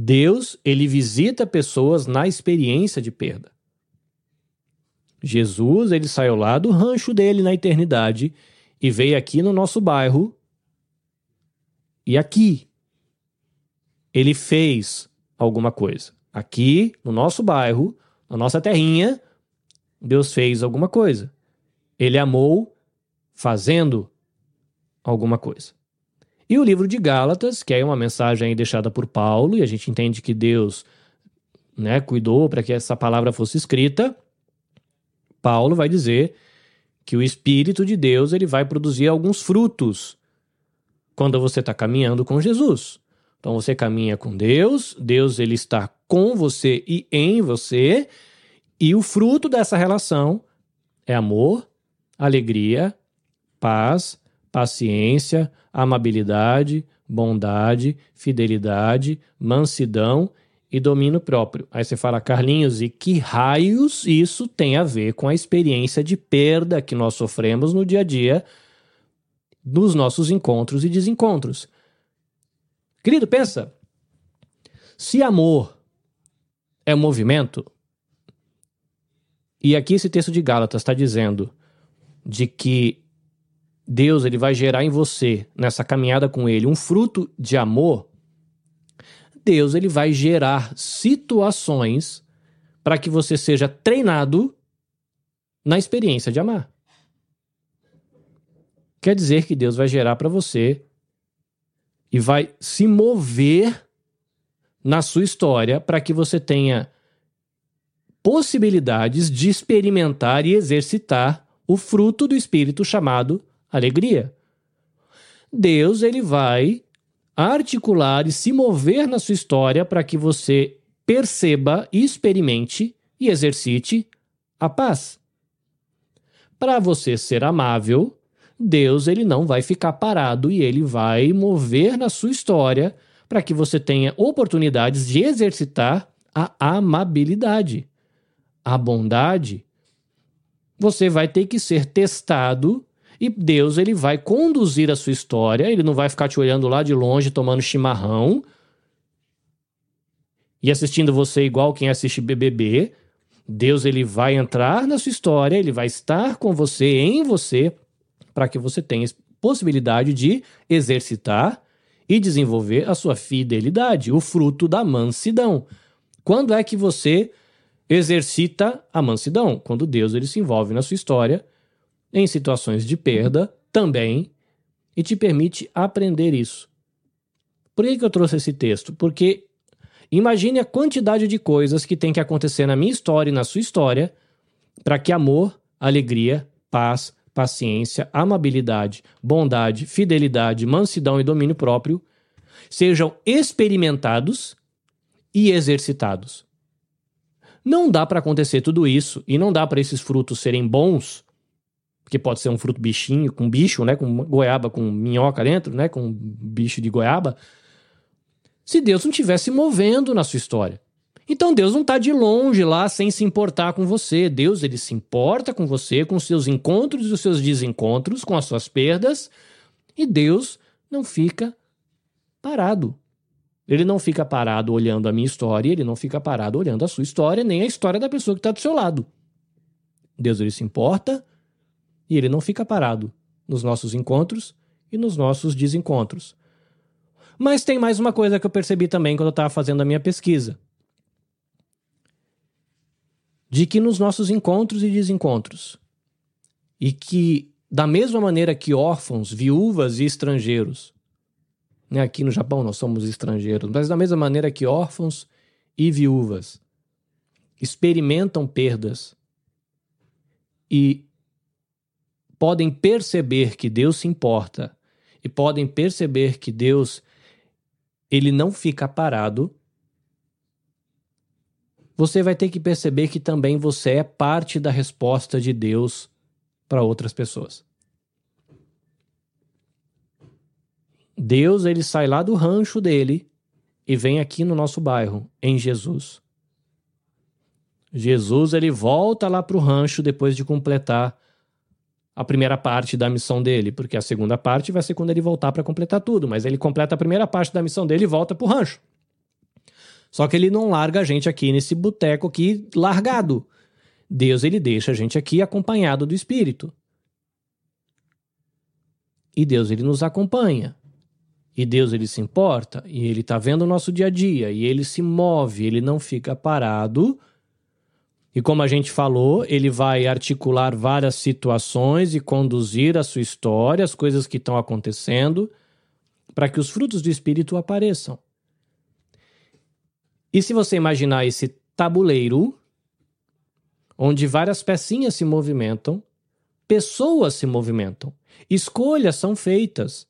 Speaker 1: Deus, ele visita pessoas na experiência de perda. Jesus, ele saiu lá do rancho dele na eternidade e veio aqui no nosso bairro. E aqui ele fez alguma coisa. Aqui no nosso bairro, na nossa terrinha, Deus fez alguma coisa. Ele amou fazendo alguma coisa. E o livro de Gálatas, que é uma mensagem deixada por Paulo, e a gente entende que Deus né, cuidou para que essa palavra fosse escrita. Paulo vai dizer que o Espírito de Deus ele vai produzir alguns frutos quando você está caminhando com Jesus. Então você caminha com Deus, Deus ele está com você e em você, e o fruto dessa relação é amor, alegria, paz, paciência, amabilidade, bondade, fidelidade, mansidão e domínio próprio. Aí você fala, Carlinhos, e que raios isso tem a ver com a experiência de perda que nós sofremos no dia a dia dos nossos encontros e desencontros? Querido, pensa. Se amor é movimento, e aqui esse texto de Gálatas está dizendo de que Deus ele vai gerar em você nessa caminhada com ele um fruto de amor, Deus ele vai gerar situações para que você seja treinado na experiência de amar. Quer dizer que Deus vai gerar para você e vai se mover na sua história para que você tenha possibilidades de experimentar e exercitar o fruto do espírito chamado alegria. Deus ele vai articular e se mover na sua história para que você perceba, experimente e exercite a paz. Para você ser amável, Deus ele não vai ficar parado e ele vai mover na sua história para que você tenha oportunidades de exercitar a amabilidade, a bondade você vai ter que ser testado e Deus ele vai conduzir a sua história, ele não vai ficar te olhando lá de longe tomando chimarrão e assistindo você igual quem assiste BBB. Deus ele vai entrar na sua história, ele vai estar com você, em você, para que você tenha possibilidade de exercitar e desenvolver a sua fidelidade, o fruto da mansidão. Quando é que você exercita a mansidão, quando Deus ele se envolve na sua história em situações de perda também e te permite aprender isso. Por que, que eu trouxe esse texto? Porque imagine a quantidade de coisas que tem que acontecer na minha história e na sua história para que amor, alegria, paz, paciência, amabilidade, bondade, fidelidade, mansidão e domínio próprio sejam experimentados e exercitados. Não dá para acontecer tudo isso e não dá para esses frutos serem bons porque pode ser um fruto bichinho, com bicho, né? Com goiaba, com minhoca dentro, né? Com bicho de goiaba. Se Deus não estivesse movendo na sua história. Então Deus não está de longe lá sem se importar com você. Deus ele se importa com você, com os seus encontros e os seus desencontros, com as suas perdas. E Deus não fica parado. Ele não fica parado olhando a minha história, ele não fica parado olhando a sua história, nem a história da pessoa que está do seu lado. Deus ele se importa e ele não fica parado nos nossos encontros e nos nossos desencontros. Mas tem mais uma coisa que eu percebi também quando eu estava fazendo a minha pesquisa. De que nos nossos encontros e desencontros, e que, da mesma maneira que órfãos, viúvas e estrangeiros, né, aqui no Japão nós somos estrangeiros, mas da mesma maneira que órfãos e viúvas experimentam perdas e podem perceber que Deus se importa e podem perceber que Deus ele não fica parado, você vai ter que perceber que também você é parte da resposta de Deus para outras pessoas. Deus ele sai lá do rancho dele e vem aqui no nosso bairro, em Jesus. Jesus ele volta lá para o rancho depois de completar a primeira parte da missão dele, porque a segunda parte vai ser quando ele voltar para completar tudo, mas ele completa a primeira parte da missão dele e volta pro rancho. Só que ele não larga a gente aqui nesse boteco aqui largado. Deus ele deixa a gente aqui acompanhado do Espírito. E Deus ele nos acompanha. E Deus ele se importa, e ele está vendo o nosso dia a dia, e ele se move, ele não fica parado e como a gente falou, ele vai articular várias situações e conduzir a sua história, as coisas que estão acontecendo, para que os frutos do Espírito apareçam. E se você imaginar esse tabuleiro, onde várias pecinhas se movimentam, pessoas se movimentam, escolhas são feitas,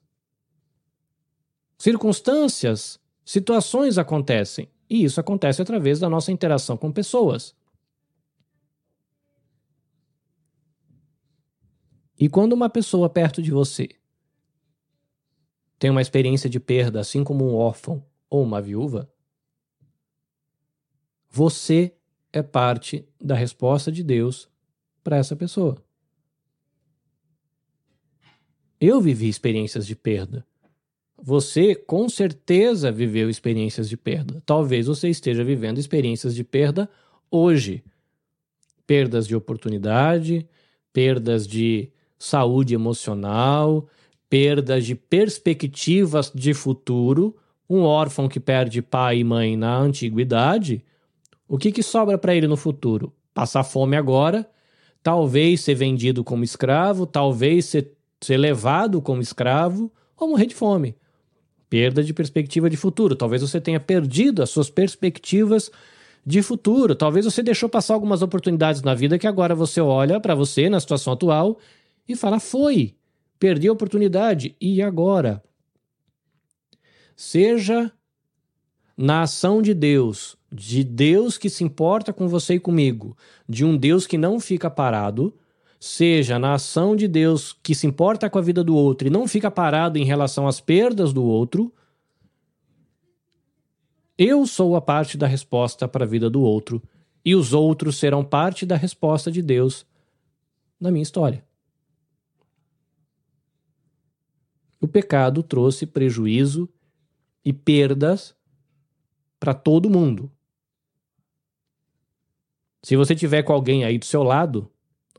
Speaker 1: circunstâncias, situações acontecem, e isso acontece através da nossa interação com pessoas. E quando uma pessoa perto de você tem uma experiência de perda, assim como um órfão ou uma viúva, você é parte da resposta de Deus para essa pessoa. Eu vivi experiências de perda. Você com certeza viveu experiências de perda. Talvez você esteja vivendo experiências de perda hoje. Perdas de oportunidade, perdas de saúde emocional, perdas de perspectivas de futuro. Um órfão que perde pai e mãe na antiguidade, o que, que sobra para ele no futuro? Passar fome agora, talvez ser vendido como escravo, talvez ser, ser levado como escravo ou morrer de fome. Perda de perspectiva de futuro. Talvez você tenha perdido as suas perspectivas de futuro. Talvez você deixou passar algumas oportunidades na vida que agora você olha para você na situação atual e fala: foi, perdi a oportunidade, e agora? Seja na ação de Deus, de Deus que se importa com você e comigo, de um Deus que não fica parado, seja na ação de Deus que se importa com a vida do outro e não fica parado em relação às perdas do outro, eu sou a parte da resposta para a vida do outro e os outros serão parte da resposta de Deus na minha história. O pecado trouxe prejuízo e perdas para todo mundo. Se você tiver com alguém aí do seu lado,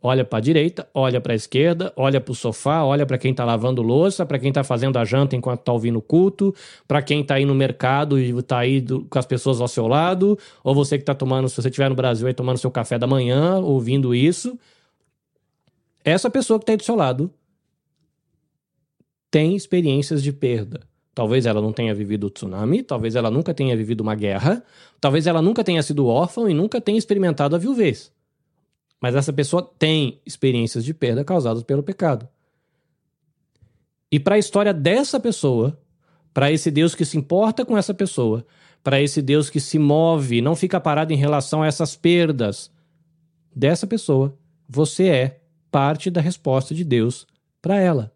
Speaker 1: olha para a direita, olha para a esquerda, olha para o sofá, olha para quem está lavando louça, para quem está fazendo a janta enquanto está ouvindo o culto, para quem está aí no mercado e está aí do, com as pessoas ao seu lado, ou você que está tomando, se você estiver no Brasil aí tomando seu café da manhã, ouvindo isso, essa pessoa que está aí do seu lado tem experiências de perda. Talvez ela não tenha vivido o tsunami, talvez ela nunca tenha vivido uma guerra, talvez ela nunca tenha sido órfã e nunca tenha experimentado a viuvez. Mas essa pessoa tem experiências de perda causadas pelo pecado. E para a história dessa pessoa, para esse Deus que se importa com essa pessoa, para esse Deus que se move, não fica parado em relação a essas perdas dessa pessoa, você é parte da resposta de Deus para ela.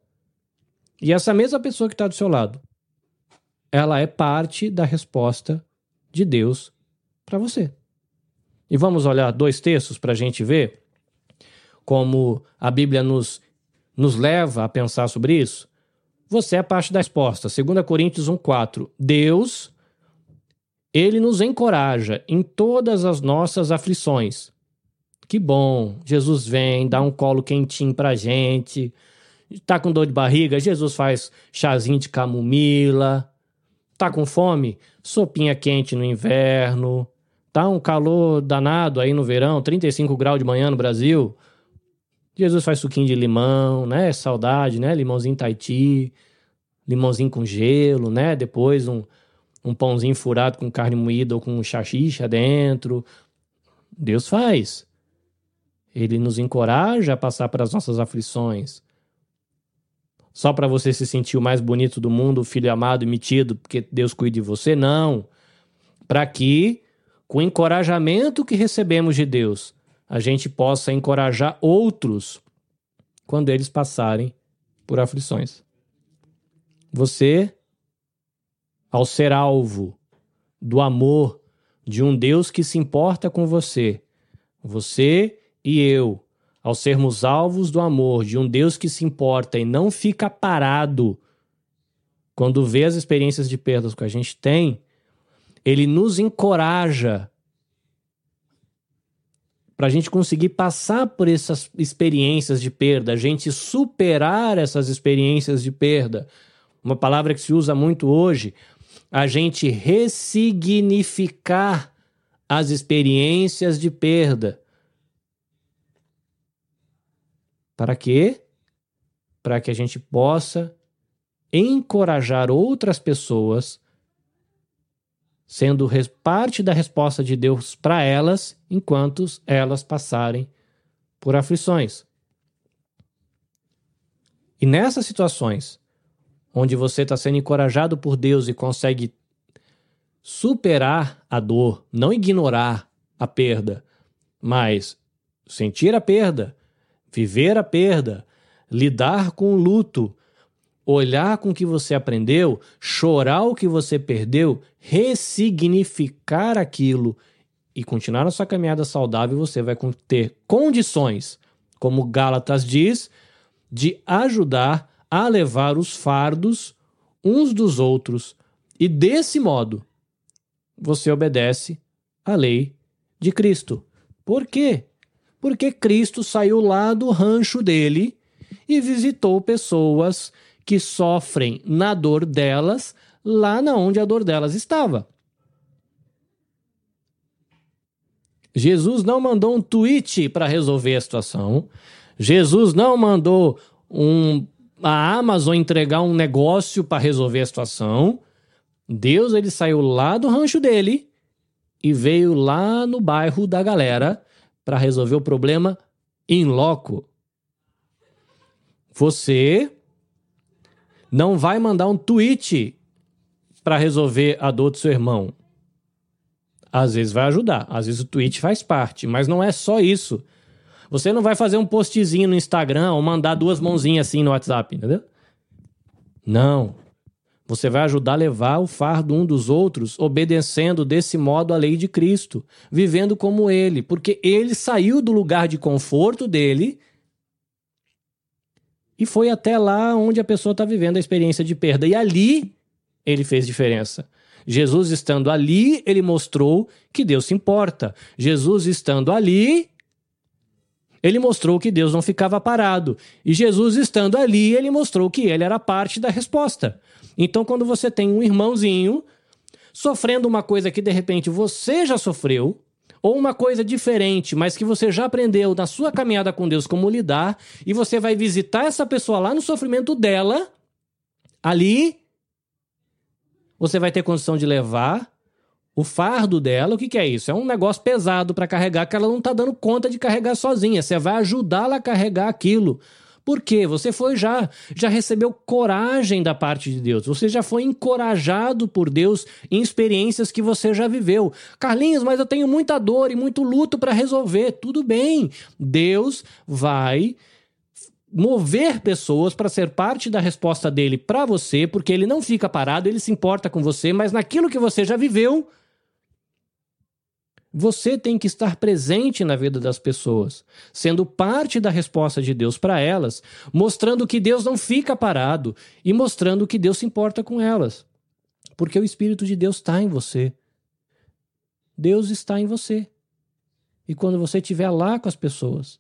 Speaker 1: E essa mesma pessoa que está do seu lado, ela é parte da resposta de Deus para você. E vamos olhar dois textos para a gente ver como a Bíblia nos, nos leva a pensar sobre isso. Você é parte da resposta. 2 Coríntios 1,4. Deus, ele nos encoraja em todas as nossas aflições. Que bom, Jesus vem, dá um colo quentinho pra gente. Tá com dor de barriga, Jesus faz chazinho de camomila. Tá com fome? Sopinha quente no inverno. Tá um calor danado aí no verão, 35 graus de manhã no Brasil. Jesus faz suquinho de limão, né? Saudade, né? Limãozinho Tahiti, limãozinho com gelo, né? Depois um, um pãozinho furado com carne moída ou com chachicha dentro. Deus faz. Ele nos encoraja a passar pelas nossas aflições. Só para você se sentir o mais bonito do mundo, filho amado e metido, porque Deus cuida de você? Não. Para que, com o encorajamento que recebemos de Deus, a gente possa encorajar outros quando eles passarem por aflições. Você, ao ser alvo do amor de um Deus que se importa com você, você e eu, ao sermos alvos do amor de um Deus que se importa e não fica parado quando vê as experiências de perdas que a gente tem, ele nos encoraja para a gente conseguir passar por essas experiências de perda, a gente superar essas experiências de perda. Uma palavra que se usa muito hoje, a gente ressignificar as experiências de perda. Para quê? Para que a gente possa encorajar outras pessoas sendo parte da resposta de Deus para elas enquanto elas passarem por aflições. E nessas situações, onde você está sendo encorajado por Deus e consegue superar a dor, não ignorar a perda, mas sentir a perda, viver a perda, lidar com o luto, olhar com o que você aprendeu, chorar o que você perdeu, ressignificar aquilo e continuar a sua caminhada saudável, você vai ter condições, como Gálatas diz, de ajudar a levar os fardos uns dos outros. E desse modo, você obedece à lei de Cristo. Por quê? Porque Cristo saiu lá do rancho dele e visitou pessoas que sofrem na dor delas, lá na onde a dor delas estava. Jesus não mandou um tweet para resolver a situação. Jesus não mandou um, a Amazon entregar um negócio para resolver a situação. Deus ele saiu lá do rancho dele e veio lá no bairro da galera para resolver o problema em loco. Você não vai mandar um tweet para resolver a dor do seu irmão. Às vezes vai ajudar, às vezes o tweet faz parte, mas não é só isso. Você não vai fazer um postzinho no Instagram ou mandar duas mãozinhas assim no WhatsApp, entendeu? Não. Você vai ajudar a levar o fardo um dos outros, obedecendo desse modo a lei de Cristo, vivendo como ele, porque ele saiu do lugar de conforto dele e foi até lá onde a pessoa está vivendo a experiência de perda. E ali ele fez diferença. Jesus estando ali, ele mostrou que Deus se importa. Jesus estando ali, ele mostrou que Deus não ficava parado. E Jesus estando ali, ele mostrou que ele era parte da resposta. Então, quando você tem um irmãozinho sofrendo uma coisa que de repente você já sofreu, ou uma coisa diferente, mas que você já aprendeu na sua caminhada com Deus como lidar, e você vai visitar essa pessoa lá no sofrimento dela, ali você vai ter condição de levar o fardo dela. O que, que é isso? É um negócio pesado para carregar que ela não está dando conta de carregar sozinha. Você vai ajudá-la a carregar aquilo. Por quê? Você foi já, já recebeu coragem da parte de Deus. Você já foi encorajado por Deus em experiências que você já viveu. Carlinhos, mas eu tenho muita dor e muito luto para resolver. Tudo bem. Deus vai mover pessoas para ser parte da resposta dele para você, porque ele não fica parado, ele se importa com você, mas naquilo que você já viveu, você tem que estar presente na vida das pessoas, sendo parte da resposta de Deus para elas, mostrando que Deus não fica parado e mostrando que Deus se importa com elas. Porque o Espírito de Deus está em você. Deus está em você. E quando você estiver lá com as pessoas,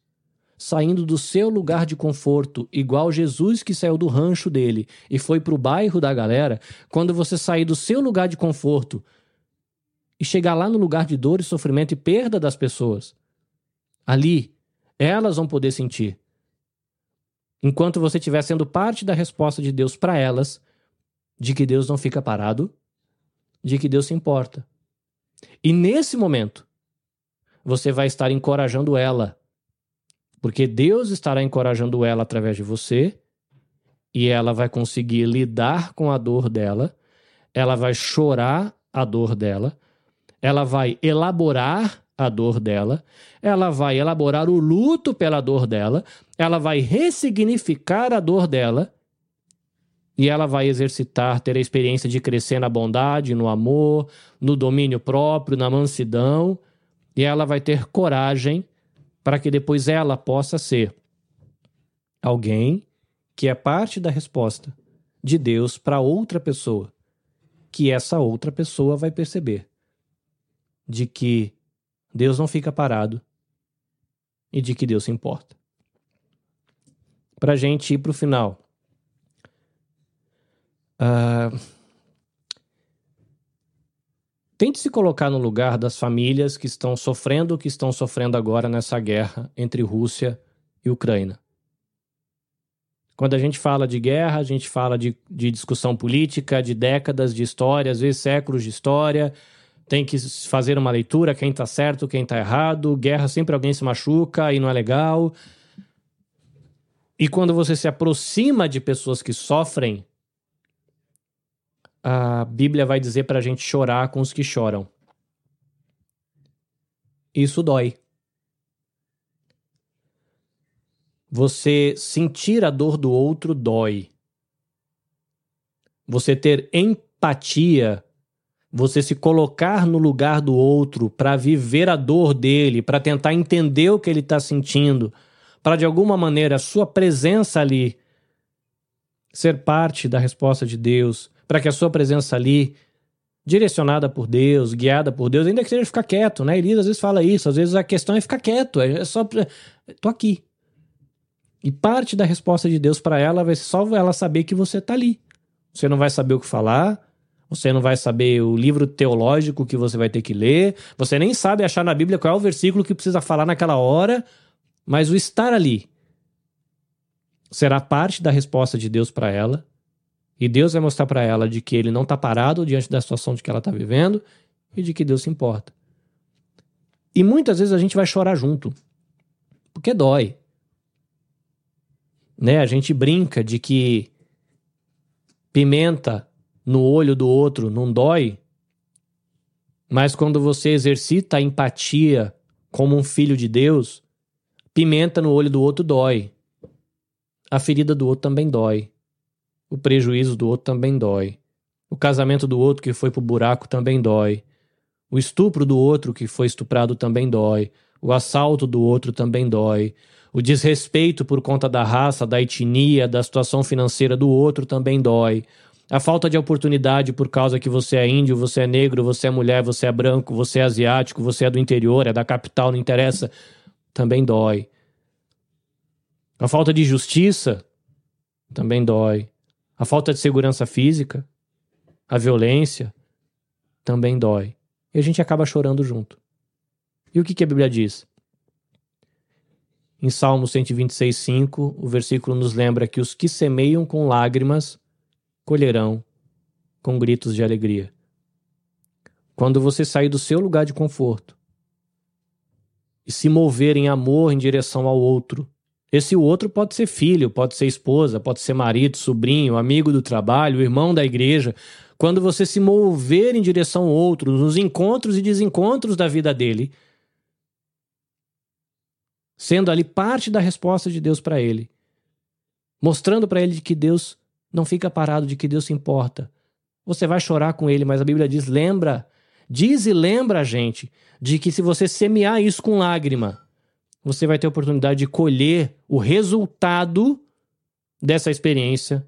Speaker 1: saindo do seu lugar de conforto, igual Jesus que saiu do rancho dele e foi para o bairro da galera, quando você sair do seu lugar de conforto e chegar lá no lugar de dor e sofrimento e perda das pessoas. Ali, elas vão poder sentir. Enquanto você estiver sendo parte da resposta de Deus para elas, de que Deus não fica parado, de que Deus se importa. E nesse momento, você vai estar encorajando ela. Porque Deus estará encorajando ela através de você, e ela vai conseguir lidar com a dor dela, ela vai chorar a dor dela, ela vai elaborar a dor dela, ela vai elaborar o luto pela dor dela, ela vai ressignificar a dor dela e ela vai exercitar, ter a experiência de crescer na bondade, no amor, no domínio próprio, na mansidão, e ela vai ter coragem para que depois ela possa ser alguém que é parte da resposta de Deus para outra pessoa, que essa outra pessoa vai perceber de que Deus não fica parado e de que Deus se importa. Para a gente ir para o final. Uh, tente se colocar no lugar das famílias que estão sofrendo o que estão sofrendo agora nessa guerra entre Rússia e Ucrânia. Quando a gente fala de guerra, a gente fala de, de discussão política, de décadas de história, às vezes séculos de história, tem que fazer uma leitura, quem tá certo, quem tá errado, guerra sempre alguém se machuca e não é legal. E quando você se aproxima de pessoas que sofrem, a Bíblia vai dizer para a gente chorar com os que choram. Isso dói. Você sentir a dor do outro dói. Você ter empatia você se colocar no lugar do outro para viver a dor dele, para tentar entender o que ele está sentindo, para de alguma maneira a sua presença ali ser parte da resposta de Deus, para que a sua presença ali, direcionada por Deus, guiada por Deus, ainda que seja ficar quieto, né? Elisa às vezes fala isso, às vezes a questão é ficar quieto, é só. tô aqui. E parte da resposta de Deus para ela vai ser só ela saber que você está ali. Você não vai saber o que falar, você não vai saber o livro teológico que você vai ter que ler. Você nem sabe achar na Bíblia qual é o versículo que precisa falar naquela hora. Mas o estar ali será parte da resposta de Deus para ela. E Deus vai mostrar para ela de que ele não está parado diante da situação de que ela está vivendo e de que Deus se importa. E muitas vezes a gente vai chorar junto, porque dói. Né? A gente brinca de que pimenta no olho do outro não dói, mas quando você exercita a empatia como um filho de Deus, pimenta no olho do outro dói. A ferida do outro também dói. O prejuízo do outro também dói. O casamento do outro que foi pro buraco também dói. O estupro do outro que foi estuprado também dói. O assalto do outro também dói. O desrespeito por conta da raça, da etnia, da situação financeira do outro também dói. A falta de oportunidade por causa que você é índio, você é negro, você é mulher, você é branco, você é asiático, você é do interior, é da capital, não interessa, também dói. A falta de justiça também dói. A falta de segurança física, a violência também dói. E a gente acaba chorando junto. E o que, que a Bíblia diz? Em Salmo 126, 5, o versículo nos lembra que os que semeiam com lágrimas colherão com gritos de alegria. Quando você sair do seu lugar de conforto e se mover em amor em direção ao outro, esse outro pode ser filho, pode ser esposa, pode ser marido, sobrinho, amigo do trabalho, irmão da igreja. Quando você se mover em direção ao outro, nos encontros e desencontros da vida dele, sendo ali parte da resposta de Deus para ele, mostrando para ele que Deus não fica parado, de que Deus se importa. Você vai chorar com ele, mas a Bíblia diz: lembra, diz e lembra a gente de que se você semear isso com lágrima, você vai ter a oportunidade de colher o resultado dessa experiência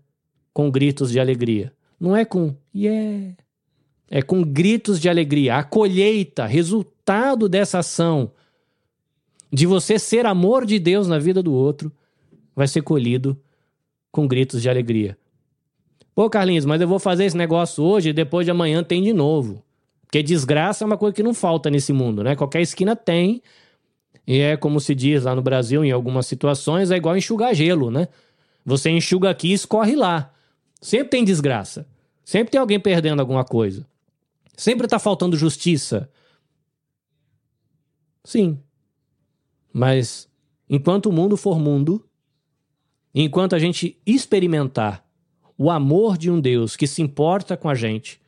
Speaker 1: com gritos de alegria. Não é com yeah, é com gritos de alegria. A colheita, resultado dessa ação de você ser amor de Deus na vida do outro, vai ser colhido com gritos de alegria. Pô, Carlinhos, mas eu vou fazer esse negócio hoje e depois de amanhã tem de novo. Porque desgraça é uma coisa que não falta nesse mundo, né? Qualquer esquina tem. E é como se diz lá no Brasil, em algumas situações, é igual enxugar gelo, né? Você enxuga aqui e escorre lá. Sempre tem desgraça. Sempre tem alguém perdendo alguma coisa. Sempre tá faltando justiça. Sim. Mas enquanto o mundo for mundo, enquanto a gente experimentar o amor de um Deus que se importa com a gente,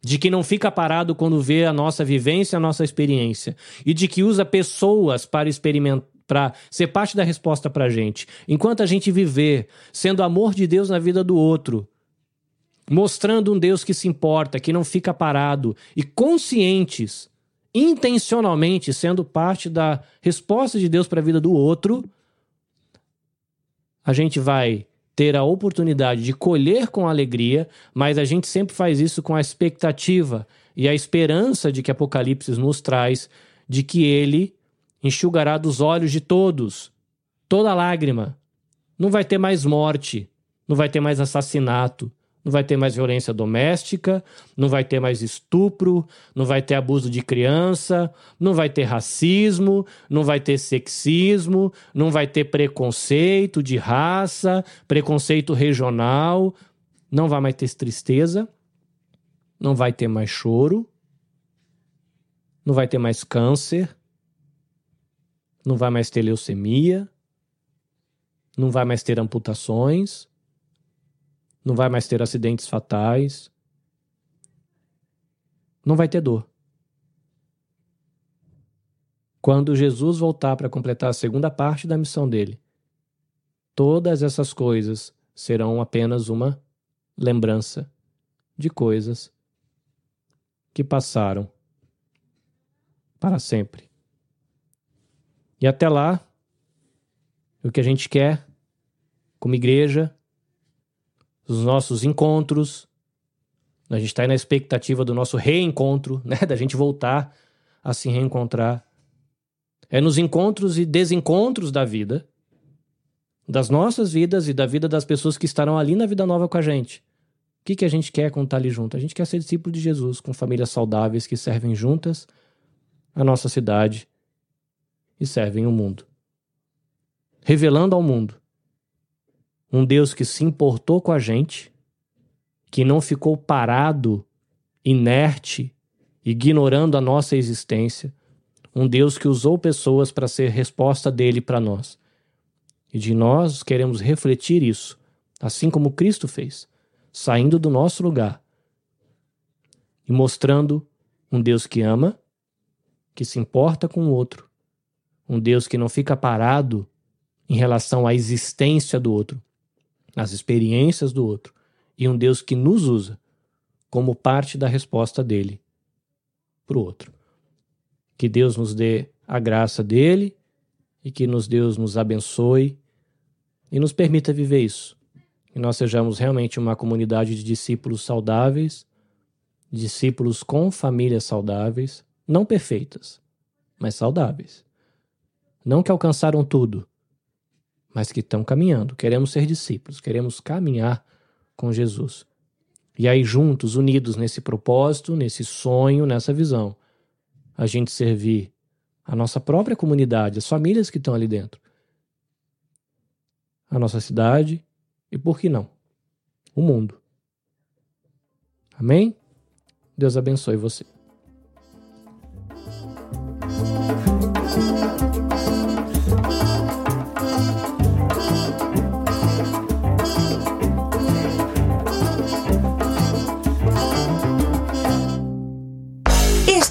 Speaker 1: de que não fica parado quando vê a nossa vivência, a nossa experiência, e de que usa pessoas para experimentar para ser parte da resposta para a gente. Enquanto a gente viver sendo amor de Deus na vida do outro, mostrando um Deus que se importa, que não fica parado e conscientes, intencionalmente sendo parte da resposta de Deus para a vida do outro, a gente vai ter a oportunidade de colher com alegria, mas a gente sempre faz isso com a expectativa e a esperança de que Apocalipse nos traz de que ele enxugará dos olhos de todos toda lágrima. Não vai ter mais morte, não vai ter mais assassinato, não vai ter mais violência doméstica, não vai ter mais estupro, não vai ter abuso de criança, não vai ter racismo, não vai ter sexismo, não vai ter preconceito de raça, preconceito regional, não vai mais ter tristeza, não vai ter mais choro, não vai ter mais câncer, não vai mais ter leucemia, não vai mais ter amputações não vai mais ter acidentes fatais, não vai ter dor. Quando Jesus voltar para completar a segunda parte da missão dele, todas essas coisas serão apenas uma lembrança de coisas que passaram para sempre. E até lá, o que a gente quer, como igreja, os nossos encontros. A gente está aí na expectativa do nosso reencontro, né? Da gente voltar a se reencontrar. É nos encontros e desencontros da vida, das nossas vidas e da vida das pessoas que estarão ali na vida nova com a gente. O que, que a gente quer quando está ali junto? A gente quer ser discípulo de Jesus, com famílias saudáveis que servem juntas a nossa cidade e servem o mundo. Revelando ao mundo um Deus que se importou com a gente, que não ficou parado, inerte, ignorando a nossa existência, um Deus que usou pessoas para ser resposta dele para nós. E de nós queremos refletir isso, assim como Cristo fez, saindo do nosso lugar e mostrando um Deus que ama, que se importa com o outro, um Deus que não fica parado em relação à existência do outro, as experiências do outro e um Deus que nos usa como parte da resposta dele para o outro. Que Deus nos dê a graça dele e que nos Deus nos abençoe e nos permita viver isso. Que nós sejamos realmente uma comunidade de discípulos saudáveis, discípulos com famílias saudáveis, não perfeitas, mas saudáveis. Não que alcançaram tudo, mas que estão caminhando. Queremos ser discípulos, queremos caminhar com Jesus. E aí, juntos, unidos nesse propósito, nesse sonho, nessa visão, a gente servir a nossa própria comunidade, as famílias que estão ali dentro, a nossa cidade e, por que não, o mundo. Amém? Deus abençoe você.